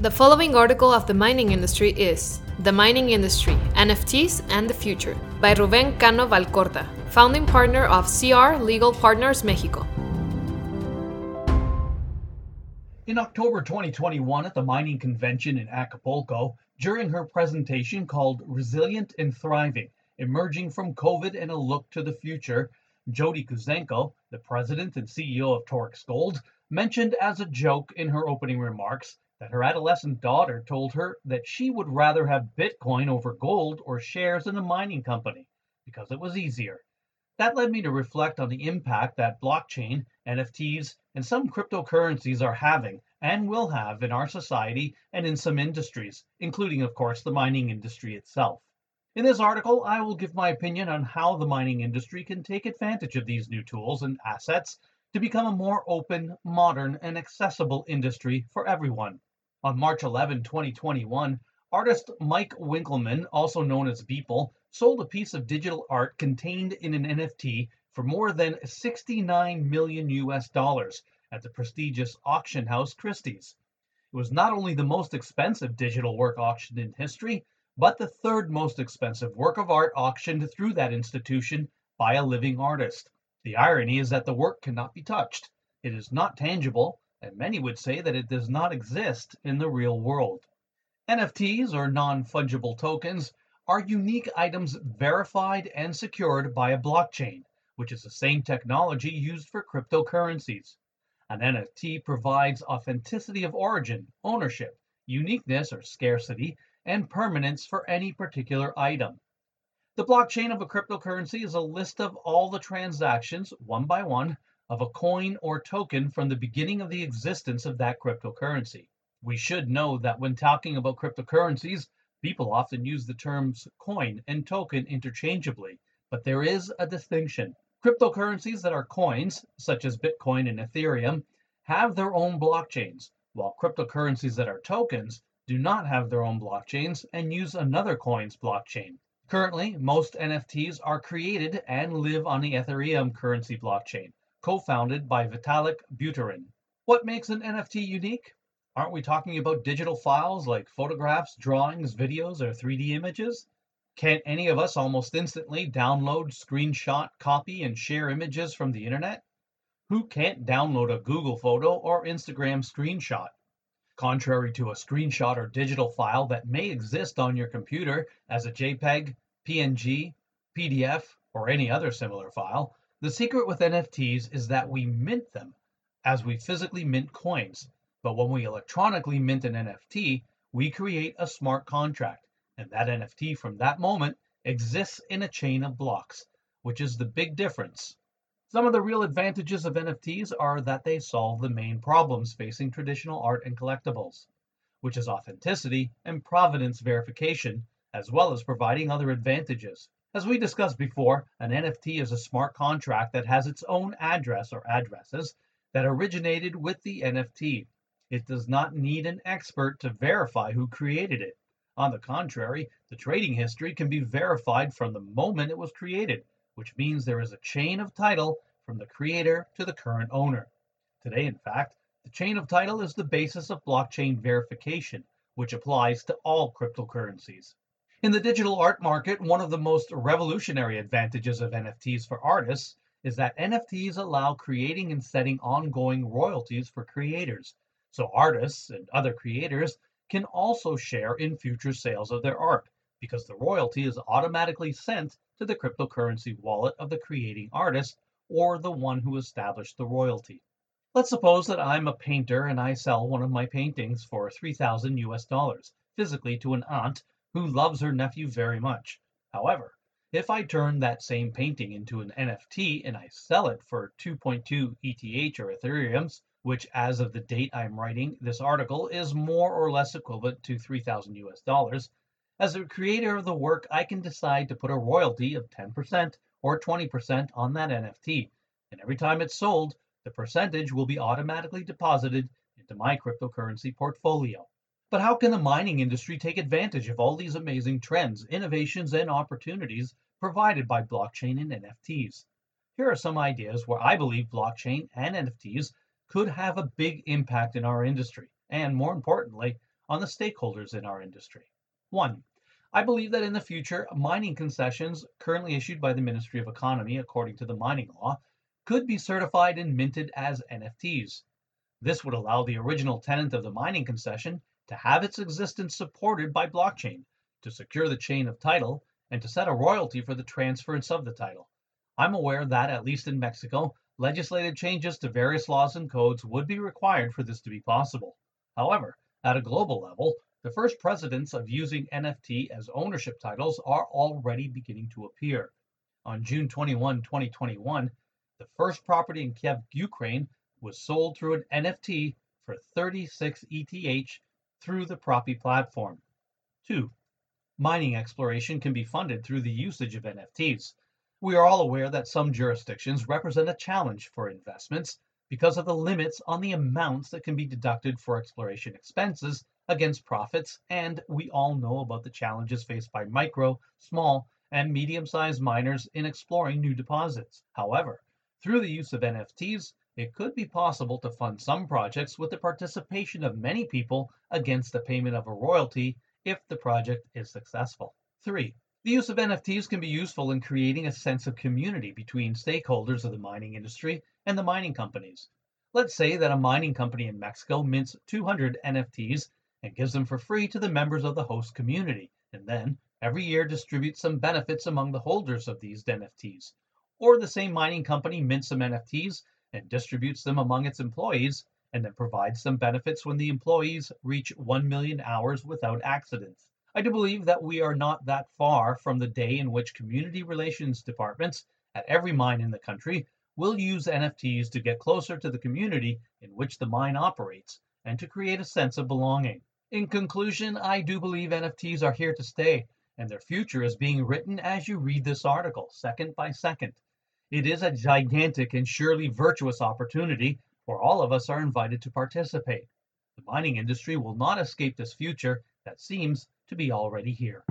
The following article of the mining industry is The Mining Industry, NFTs and the Future by Rubén Cano Valcorta, founding partner of CR Legal Partners Mexico. In October 2021 at the mining convention in Acapulco, during her presentation called Resilient and Thriving Emerging from COVID and a Look to the Future, Jody Kuzenko, the president and CEO of Torex Gold, mentioned as a joke in her opening remarks that her adolescent daughter told her that she would rather have Bitcoin over gold or shares in a mining company because it was easier. That led me to reflect on the impact that blockchain, NFTs, and some cryptocurrencies are having and will have in our society and in some industries, including, of course, the mining industry itself. In this article, I will give my opinion on how the mining industry can take advantage of these new tools and assets to become a more open, modern, and accessible industry for everyone. On March 11, 2021, artist Mike Winkelmann, also known as Beeple, sold a piece of digital art contained in an NFT for more than 69 million US dollars at the prestigious auction house Christie's. It was not only the most expensive digital work auctioned in history, but the third most expensive work of art auctioned through that institution by a living artist. The irony is that the work cannot be touched. It is not tangible, and many would say that it does not exist in the real world. NFTs, or non fungible tokens, are unique items verified and secured by a blockchain, which is the same technology used for cryptocurrencies. An NFT provides authenticity of origin, ownership, uniqueness or scarcity, and permanence for any particular item. The blockchain of a cryptocurrency is a list of all the transactions, one by one, of a coin or token from the beginning of the existence of that cryptocurrency. We should know that when talking about cryptocurrencies, people often use the terms coin and token interchangeably, but there is a distinction. Cryptocurrencies that are coins, such as Bitcoin and Ethereum, have their own blockchains, while cryptocurrencies that are tokens do not have their own blockchains and use another coin's blockchain. Currently, most NFTs are created and live on the Ethereum currency blockchain co-founded by Vitalik Buterin. What makes an NFT unique? Aren't we talking about digital files like photographs, drawings, videos, or 3D images? Can't any of us almost instantly download, screenshot, copy, and share images from the internet? Who can't download a Google photo or Instagram screenshot? Contrary to a screenshot or digital file that may exist on your computer as a JPEG, PNG, PDF, or any other similar file, the secret with NFTs is that we mint them as we physically mint coins. But when we electronically mint an NFT, we create a smart contract. And that NFT from that moment exists in a chain of blocks, which is the big difference. Some of the real advantages of NFTs are that they solve the main problems facing traditional art and collectibles, which is authenticity and provenance verification, as well as providing other advantages. As we discussed before, an NFT is a smart contract that has its own address or addresses that originated with the NFT. It does not need an expert to verify who created it. On the contrary, the trading history can be verified from the moment it was created, which means there is a chain of title from the creator to the current owner. Today, in fact, the chain of title is the basis of blockchain verification, which applies to all cryptocurrencies. In the digital art market, one of the most revolutionary advantages of NFTs for artists is that NFTs allow creating and setting ongoing royalties for creators. So artists and other creators can also share in future sales of their art because the royalty is automatically sent to the cryptocurrency wallet of the creating artist or the one who established the royalty. Let's suppose that I'm a painter and I sell one of my paintings for 3000 US dollars physically to an aunt who loves her nephew very much. However, if I turn that same painting into an NFT and I sell it for 2.2 ETH or Ethereums, which as of the date I'm writing this article is more or less equivalent to 3000 US dollars, as the creator of the work, I can decide to put a royalty of 10% or 20% on that NFT. And every time it's sold, the percentage will be automatically deposited into my cryptocurrency portfolio. But how can the mining industry take advantage of all these amazing trends, innovations, and opportunities provided by blockchain and NFTs? Here are some ideas where I believe blockchain and NFTs could have a big impact in our industry, and more importantly, on the stakeholders in our industry. One, I believe that in the future, mining concessions currently issued by the Ministry of Economy according to the mining law could be certified and minted as NFTs. This would allow the original tenant of the mining concession to have its existence supported by blockchain, to secure the chain of title, and to set a royalty for the transference of the title. I'm aware that, at least in Mexico, legislative changes to various laws and codes would be required for this to be possible. However, at a global level, the first precedents of using NFT as ownership titles are already beginning to appear. On June 21, 2021, the first property in Kiev, Ukraine was sold through an NFT for 36 ETH through the Propy platform. 2. Mining exploration can be funded through the usage of NFTs. We are all aware that some jurisdictions represent a challenge for investments because of the limits on the amounts that can be deducted for exploration expenses against profits, and we all know about the challenges faced by micro, small, and medium sized miners in exploring new deposits. However, through the use of NFTs, it could be possible to fund some projects with the participation of many people against the payment of a royalty if the project is successful. 3. The use of NFTs can be useful in creating a sense of community between stakeholders of the mining industry and the mining companies. Let's say that a mining company in Mexico mints 200 NFTs and gives them for free to the members of the host community, and then every year distributes some benefits among the holders of these NFTs. Or the same mining company mints some NFTs and distributes them among its employees, and then provides some benefits when the employees reach 1 million hours without accidents. I do believe that we are not that far from the day in which community relations departments at every mine in the country will use NFTs to get closer to the community in which the mine operates and to create a sense of belonging. In conclusion, I do believe NFTs are here to stay, and their future is being written as you read this article, second by second. It is a gigantic and surely virtuous opportunity where all of us are invited to participate. The mining industry will not escape this future that seems to be already here.